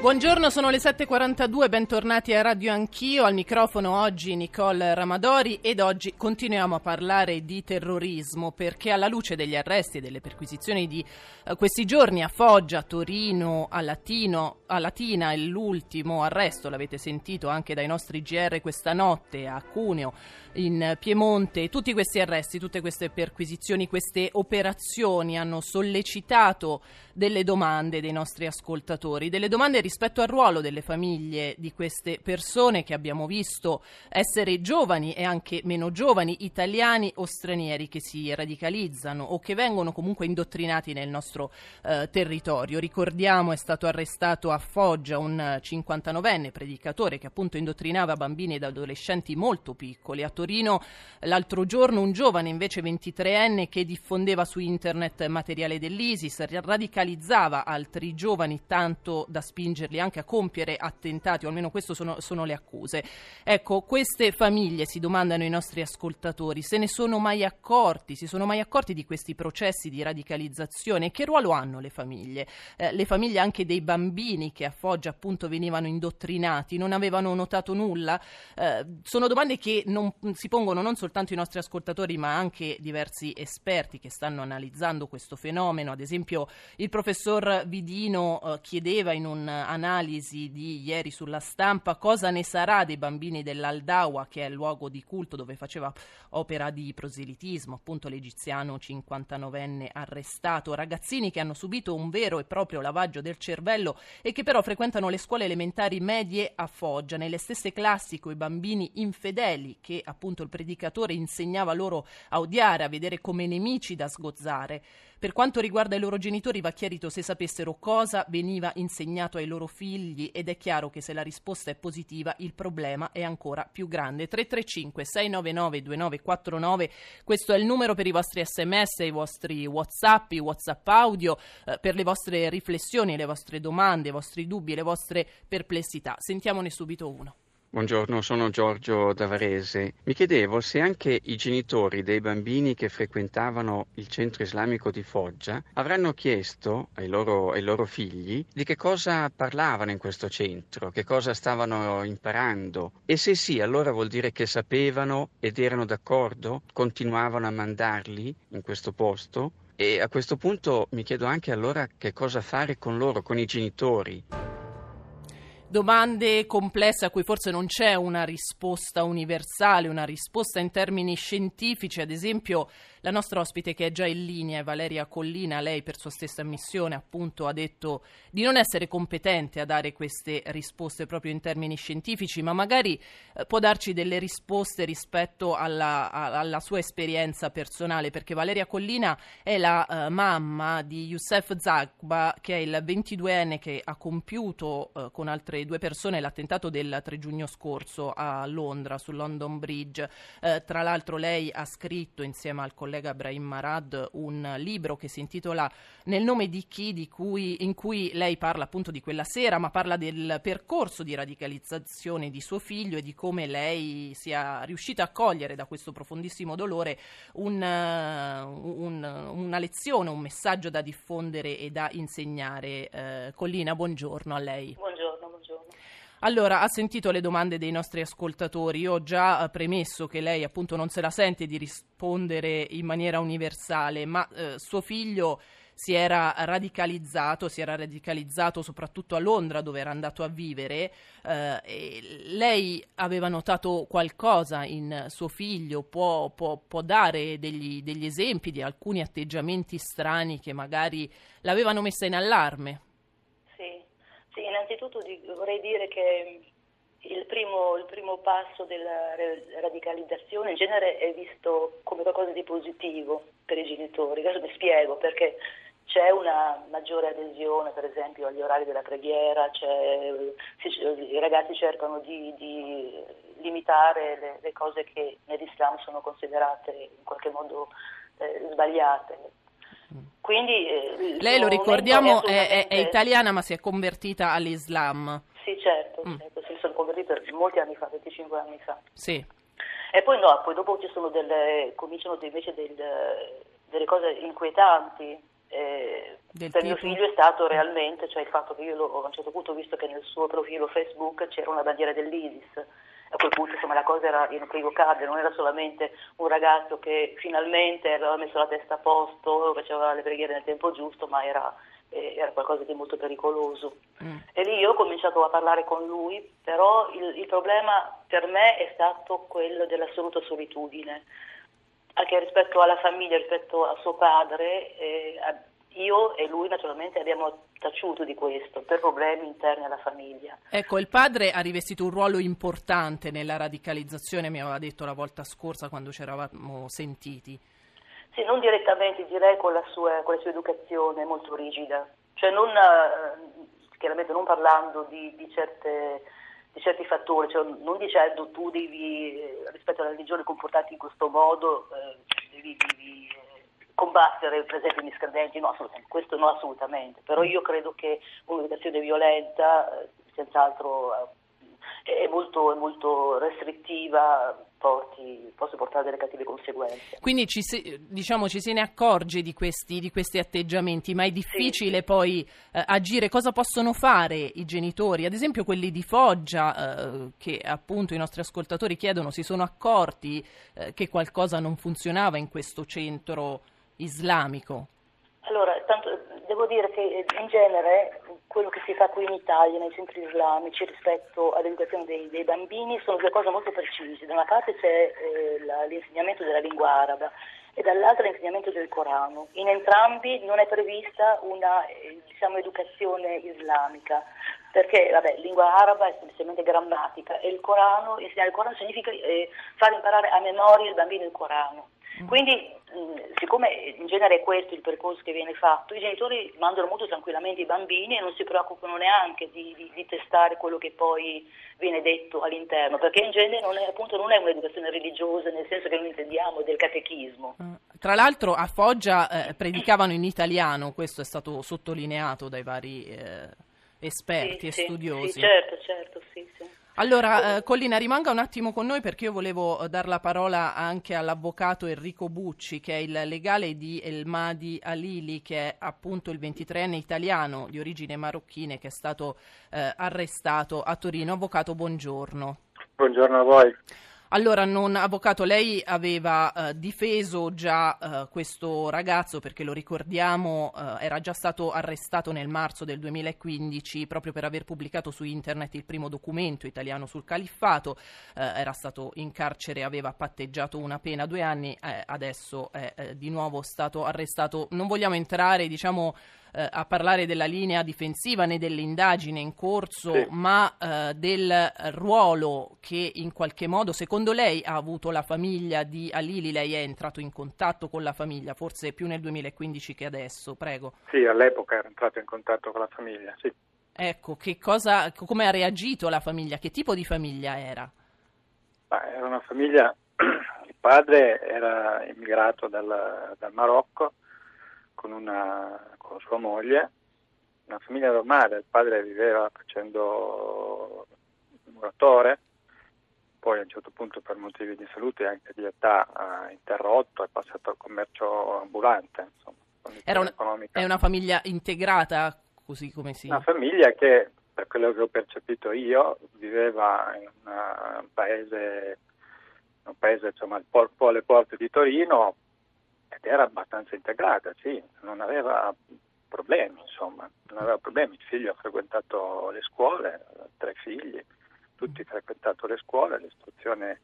Buongiorno, sono le 7.42, bentornati a Radio Anch'io, al microfono oggi Nicole Ramadori ed oggi continuiamo a parlare di terrorismo perché alla luce degli arresti e delle perquisizioni di uh, questi giorni a Foggia, a Torino, a, Latino, a Latina e l'ultimo arresto, l'avete sentito anche dai nostri GR questa notte a Cuneo, in Piemonte, tutti questi arresti, tutte queste perquisizioni, queste operazioni hanno sollecitato delle domande dei nostri ascoltatori, delle domande rispetto al ruolo delle famiglie di queste persone che abbiamo visto essere giovani e anche meno giovani, italiani o stranieri che si radicalizzano o che vengono comunque indottrinati nel nostro eh, territorio. Ricordiamo è stato arrestato a Foggia un 59enne predicatore che appunto indottrinava bambini ed adolescenti molto piccoli. A Torino l'altro giorno un giovane invece 23enne che diffondeva su internet materiale dell'ISIS, radicalizzava altri giovani tanto da spingerli anche a compiere attentati, o almeno queste sono, sono le accuse. Ecco, queste famiglie, si domandano i nostri ascoltatori, se ne sono mai accorti, si sono mai accorti di questi processi di radicalizzazione? Che ruolo hanno le famiglie? Eh, le famiglie anche dei bambini che a Foggia appunto venivano indottrinati, non avevano notato nulla? Eh, sono domande che non si pongono non soltanto i nostri ascoltatori, ma anche diversi esperti che stanno analizzando questo fenomeno. Ad esempio, il professor Vidino eh, chiedeva in un'analisi di ieri sulla stampa cosa ne sarà dei bambini dell'Aldawa, che è il luogo di culto dove faceva opera di proselitismo, appunto l'egiziano 59enne arrestato, ragazzini che hanno subito un vero e proprio lavaggio del cervello e che però frequentano le scuole elementari medie a Foggia, nelle stesse classi con i bambini infedeli che appunto il predicatore insegnava loro a odiare, a vedere come nemici da sgozzare. Per quanto riguarda i loro genitori va chiarito se sapessero cosa veniva insegnato ai loro figli ed è chiaro che se la risposta è positiva il problema è ancora più grande. 335 699 2949 questo è il numero per i vostri sms, i vostri whatsapp, i whatsapp audio, eh, per le vostre riflessioni, le vostre domande, i vostri dubbi, le vostre perplessità. Sentiamone subito uno. Buongiorno, sono Giorgio Davarese. Mi chiedevo se anche i genitori dei bambini che frequentavano il centro islamico di Foggia avranno chiesto ai loro, ai loro, figli di che cosa parlavano in questo centro, che cosa stavano imparando e se sì, allora vuol dire che sapevano ed erano d'accordo, continuavano a mandarli in questo posto e a questo punto mi chiedo anche allora che cosa fare con loro, con i genitori domande complesse a cui forse non c'è una risposta universale, una risposta in termini scientifici, ad esempio la nostra ospite che è già in linea, Valeria Collina, lei per sua stessa ammissione appunto ha detto di non essere competente a dare queste risposte proprio in termini scientifici, ma magari eh, può darci delle risposte rispetto alla, alla, sua esperienza personale, perché Valeria Collina è la uh, mamma di Youssef Zagba, che è il 22enne che ha compiuto uh, con altre due persone l'attentato del 3 giugno scorso a Londra, sul London Bridge. Uh, tra l'altro lei ha scritto insieme al collega Brahim Marad un libro che si intitola Nel nome di chi, di cui, in cui lei parla appunto di quella sera, ma parla del percorso di radicalizzazione di suo figlio e di come lei sia riuscita a cogliere da questo profondissimo dolore un, un, una lezione, un messaggio da diffondere e da insegnare. Eh, Collina, buongiorno a lei. Buongiorno. Allora, ha sentito le domande dei nostri ascoltatori. Io ho già eh, premesso che lei appunto non se la sente di rispondere in maniera universale, ma eh, suo figlio si era radicalizzato, si era radicalizzato soprattutto a Londra dove era andato a vivere. Eh, lei aveva notato qualcosa in suo figlio, può, può, può dare degli, degli esempi di alcuni atteggiamenti strani che magari l'avevano messa in allarme? Innanzitutto vorrei dire che il primo, il primo, passo della radicalizzazione in genere è visto come qualcosa di positivo per i genitori. Adesso mi spiego perché c'è una maggiore adesione per esempio agli orari della preghiera, i ragazzi cercano di, di limitare le, le, cose che nell'Islam sono considerate in qualche modo eh, sbagliate. Quindi, eh, Lei lo ricordiamo è, è, è, italiana ma si è convertita all'Islam. Sì, certo, mm. certo si sono convertita molti anni fa, 25 anni fa. Sì. E poi no, poi dopo ci sono delle, cominciano invece del, delle cose inquietanti. Eh, per tipo? mio figlio è stato realmente, cioè il fatto che io lo, a un certo punto ho visto che nel suo profilo Facebook c'era una bandiera dell'ISIS, a quel punto insomma, la cosa era inequivocabile, non era solamente un ragazzo che finalmente aveva messo la testa a posto, faceva le preghiere nel tempo giusto, ma era, eh, era qualcosa di molto pericoloso. Mm. E lì io ho cominciato a parlare con lui, però il, il problema per me è stato quello dell'assoluta solitudine anche rispetto alla famiglia, rispetto a suo padre, eh, io e lui naturalmente abbiamo taciuto di questo per problemi interni alla famiglia. Ecco, il padre ha rivestito un ruolo importante nella radicalizzazione, mi aveva detto la volta scorsa quando ci eravamo sentiti. Sì, non direttamente, direi con la sua, con la sua educazione molto rigida, cioè non, eh, chiaramente non parlando di, di, certe, di certi fattori, cioè non dicendo tu devi rispetto alla religione comportarti in questo modo, eh, devi, devi combattere per esempio i miscredenti, no, assolutamente, questo no assolutamente, però io credo che un'educazione violenta eh, senz'altro eh, è molto, è molto restrittiva, porti, possa portare delle cattive conseguenze. Quindi ci, se, diciamo, ci se ne accorge di questi, di questi, atteggiamenti, ma è difficile sì. poi eh, agire. Cosa possono fare i genitori? Ad esempio quelli di Foggia, eh, che appunto i nostri ascoltatori chiedono, si sono accorti eh, che qualcosa non funzionava in questo centro islamico? Allora, tanto, devo dire che in genere quello che si fa qui in Italia, nei centri islamici, rispetto all'educazione dei, dei bambini, sono due cose molto precise. Da una parte c'è eh, la, l'insegnamento della lingua araba e dall'altra l'insegnamento del Corano. In entrambi non è prevista una eh, diciamo, educazione islamica, perché vabbè, lingua araba è semplicemente grammatica e il Corano, insegnare il Corano significa eh, far imparare a memoria il bambino il Corano. Mm. Quindi, siccome in genere è questo il percorso che viene fatto, i genitori mandano molto tranquillamente i bambini e non si preoccupano neanche di, di, di testare quello che poi viene detto all'interno, perché in genere non è, appunto, non è un'educazione religiosa nel senso che noi intendiamo del catechismo. Mm. Tra l'altro a Foggia eh, predicavano in italiano, questo è stato sottolineato dai vari eh, esperti sì, e studiosi. Sì, certo, certo, sì, sì. Allora, eh, Collina, rimanga un attimo con noi perché io volevo eh, dar la parola anche all'avvocato Enrico Bucci, che è il legale di Elmadi Alili, che è appunto il 23enne italiano di origine marocchine che è stato eh, arrestato a Torino. Avvocato, buongiorno. Buongiorno a voi. Allora, non, avvocato, lei aveva eh, difeso già eh, questo ragazzo perché lo ricordiamo, eh, era già stato arrestato nel marzo del 2015 proprio per aver pubblicato su internet il primo documento italiano sul califfato, eh, era stato in carcere, aveva patteggiato una pena due anni, eh, adesso è eh, di nuovo stato arrestato. Non vogliamo entrare, diciamo, eh, a parlare della linea difensiva né dell'indagine in corso, sì. ma eh, del ruolo che in qualche modo, secondo lei, ha avuto la famiglia di Alili. Lei è entrato in contatto con la famiglia, forse più nel 2015 che adesso, prego. Sì, all'epoca era entrato in contatto con la famiglia, sì. Ecco, che cosa, come ha reagito la famiglia? Che tipo di famiglia era? Beh, era una famiglia, il padre era immigrato dal, dal Marocco con, una, con sua moglie, una famiglia normale, il padre viveva facendo il muratore, poi a un certo punto per motivi di salute e anche di età ha interrotto, è passato al commercio ambulante. Insomma, Era una, è una famiglia integrata, così come si... Una famiglia che, per quello che ho percepito io, viveva in una, un paese, un paese insomma, un po' alle porte di Torino, ed era abbastanza integrata, sì, non aveva problemi, insomma, non aveva problemi. Il figlio ha frequentato le scuole, tre figli, tutti frequentato le scuole, l'istruzione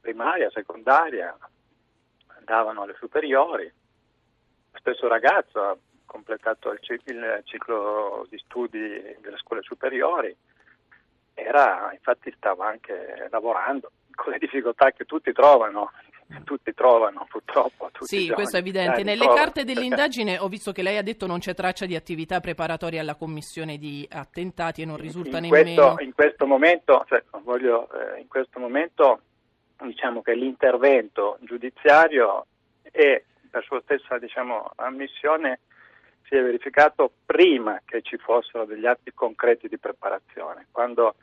primaria, secondaria, andavano alle superiori. Lo stesso ragazzo ha completato il ciclo di studi delle scuole superiori, era, infatti stava anche lavorando con le difficoltà che tutti trovano tutti trovano purtroppo. Tutti sì, questo è evidente. Nelle trovano. carte dell'indagine ho visto che lei ha detto non c'è traccia di attività preparatorie alla commissione di attentati e non risulta in nemmeno... Questo, in questo momento, cioè, voglio, eh, in questo momento diciamo che l'intervento giudiziario e per sua stessa diciamo, ammissione si è verificato prima che ci fossero degli atti concreti di preparazione, quando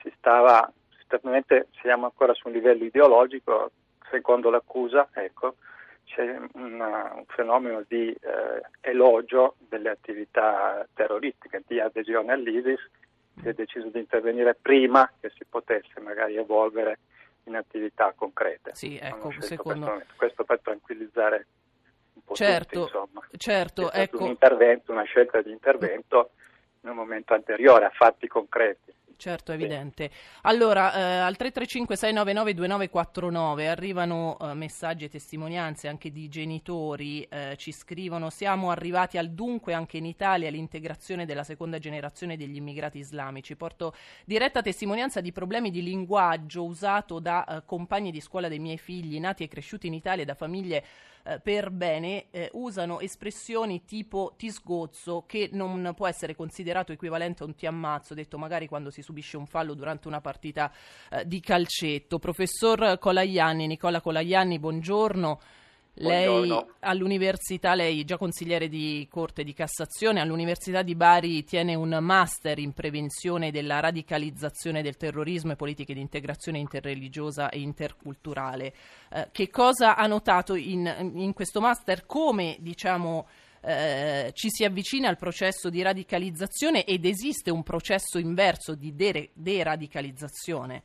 si stava, certamente siamo ancora su un livello ideologico, secondo l'accusa, ecco, c'è una, un fenomeno di eh, elogio delle attività terroristiche, di adesione all'ISIS, si è deciso di intervenire prima che si potesse magari evolvere in attività concrete. Sì, ecco, secondo... Questo per tranquillizzare un po' certo, tutti, insomma. Certo, ecco. un intervento, una scelta di intervento in un momento anteriore a fatti concreti. Certo, evidente. Allora, eh, al 335-699-2949 arrivano eh, messaggi e testimonianze anche di genitori, eh, ci scrivono siamo arrivati al dunque anche in Italia l'integrazione della seconda generazione degli immigrati islamici. Porto diretta testimonianza di problemi di linguaggio usato da eh, compagni di scuola dei miei figli nati e cresciuti in Italia da famiglie eh, per bene eh, usano espressioni tipo ti sgozzo che non può essere considerato equivalente a un ti ammazzo, detto magari quando si subisce un fallo durante una partita eh, di calcetto. Professor Colaianni, Nicola Colaianni, buongiorno. Lei all'università, lei già consigliere di Corte di Cassazione, all'Università di Bari tiene un master in prevenzione della radicalizzazione del terrorismo e politiche di integrazione interreligiosa e interculturale. Eh, che cosa ha notato in, in questo master? Come diciamo, eh, ci si avvicina al processo di radicalizzazione ed esiste un processo inverso di de- deradicalizzazione?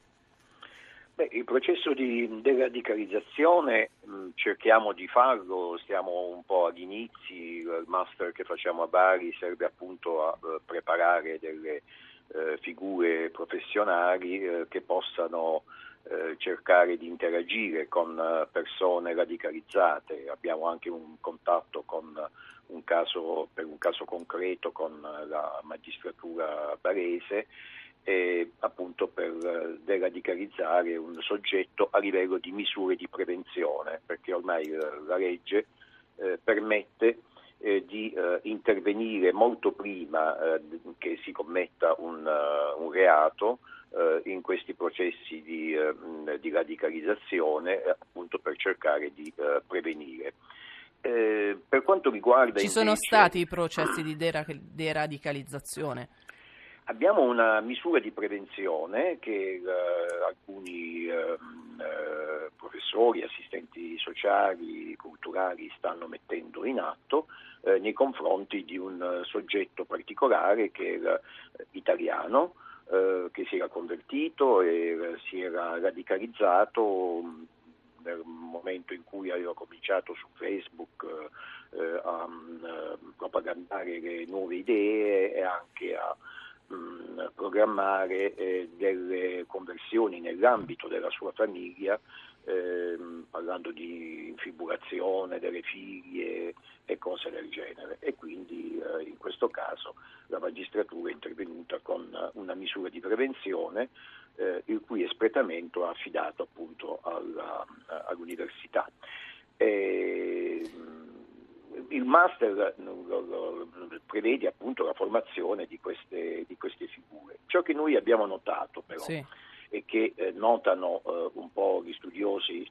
Beh, il processo di deradicalizzazione mh, cerchiamo di farlo, stiamo un po' agli inizi, il master che facciamo a Bari serve appunto a uh, preparare delle uh, figure professionali uh, che possano cercare di interagire con persone radicalizzate. Abbiamo anche un contatto con un caso, per un caso concreto con la magistratura barese eh, appunto per eh, deradicalizzare un soggetto a livello di misure di prevenzione, perché ormai eh, la legge eh, permette eh, di eh, intervenire molto prima che si commetta un, un reato in questi processi di, di radicalizzazione appunto per cercare di prevenire. per quanto riguarda ci invece... sono stati i processi di deradicalizzazione? Abbiamo una misura di prevenzione che eh, alcuni eh, eh, professori, assistenti sociali, culturali stanno mettendo in atto eh, nei confronti di un soggetto particolare che era eh, italiano, eh, che si era convertito e si era radicalizzato mm, nel momento in cui aveva cominciato su Facebook a mm, propagandare le nuove idee e anche a mh, programmare eh, delle conversioni nell'ambito della sua famiglia, ehm, parlando di infibulazione delle figlie e cose del genere. E quindi eh, in questo caso la magistratura è intervenuta con una misura di prevenzione eh, il cui espletamento ha affidato appunto alla, all'università. E, il master prevede appunto la formazione di queste, di queste, figure. Ciò che noi abbiamo notato però sì. e che eh, notano eh, un po' gli studiosi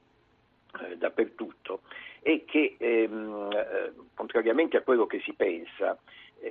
eh, dappertutto è che ehm, eh, contrariamente a quello che si pensa,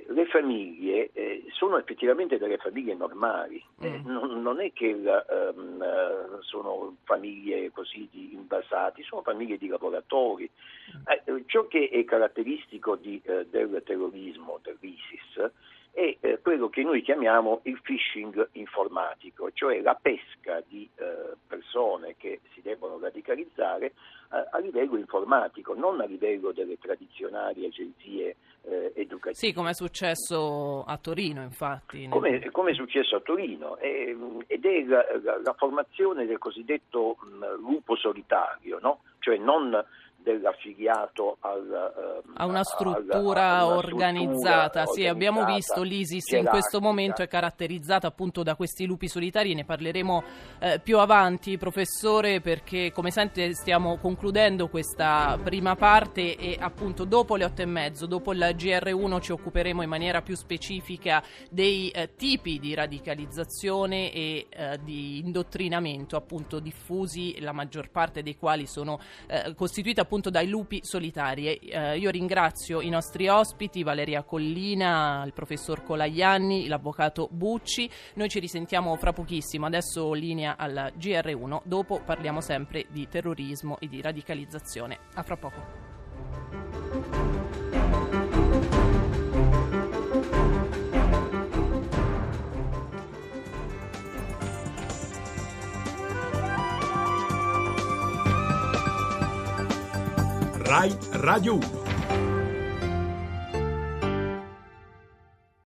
le famiglie eh, sono effettivamente delle famiglie normali, eh, mm. non, non, è che um, sono famiglie così di invasati, sono famiglie di lavoratori. Mm. ciò che è caratteristico di, del terrorismo, dell'ISIS, è eh, quello che noi chiamiamo il phishing informatico, cioè la pesca di eh, persone che si devono radicalizzare eh, a livello informatico, non a livello delle tradizionali agenzie eh, educative. Sì, come è successo a Torino, infatti. Come, come è successo a Torino, eh, ed è la, la, la, formazione del cosiddetto mh, lupo solitario, no? cioè non dell'affiliato al, um, a una struttura a una organizzata. Struttura sì, abbiamo visto l'ISIS in questo momento è caratterizzata appunto da questi lupi solitari, ne parleremo eh, più avanti, professore, perché come sente stiamo concludendo questa prima parte e appunto dopo le otto e mezzo, dopo il GR1 ci occuperemo in maniera più specifica dei eh, tipi di radicalizzazione e eh, di indottrinamento appunto diffusi, la maggior parte dei quali sono eh, costituiti appunto dai lupi solitari. Eh, io ringrazio i nostri ospiti, Valeria Collina, il professor Colaianni, l'avvocato Bucci. Noi ci risentiamo fra pochissimo, adesso linea al GR1, dopo parliamo sempre di terrorismo e di radicalizzazione. A fra poco. Rai Radio 1.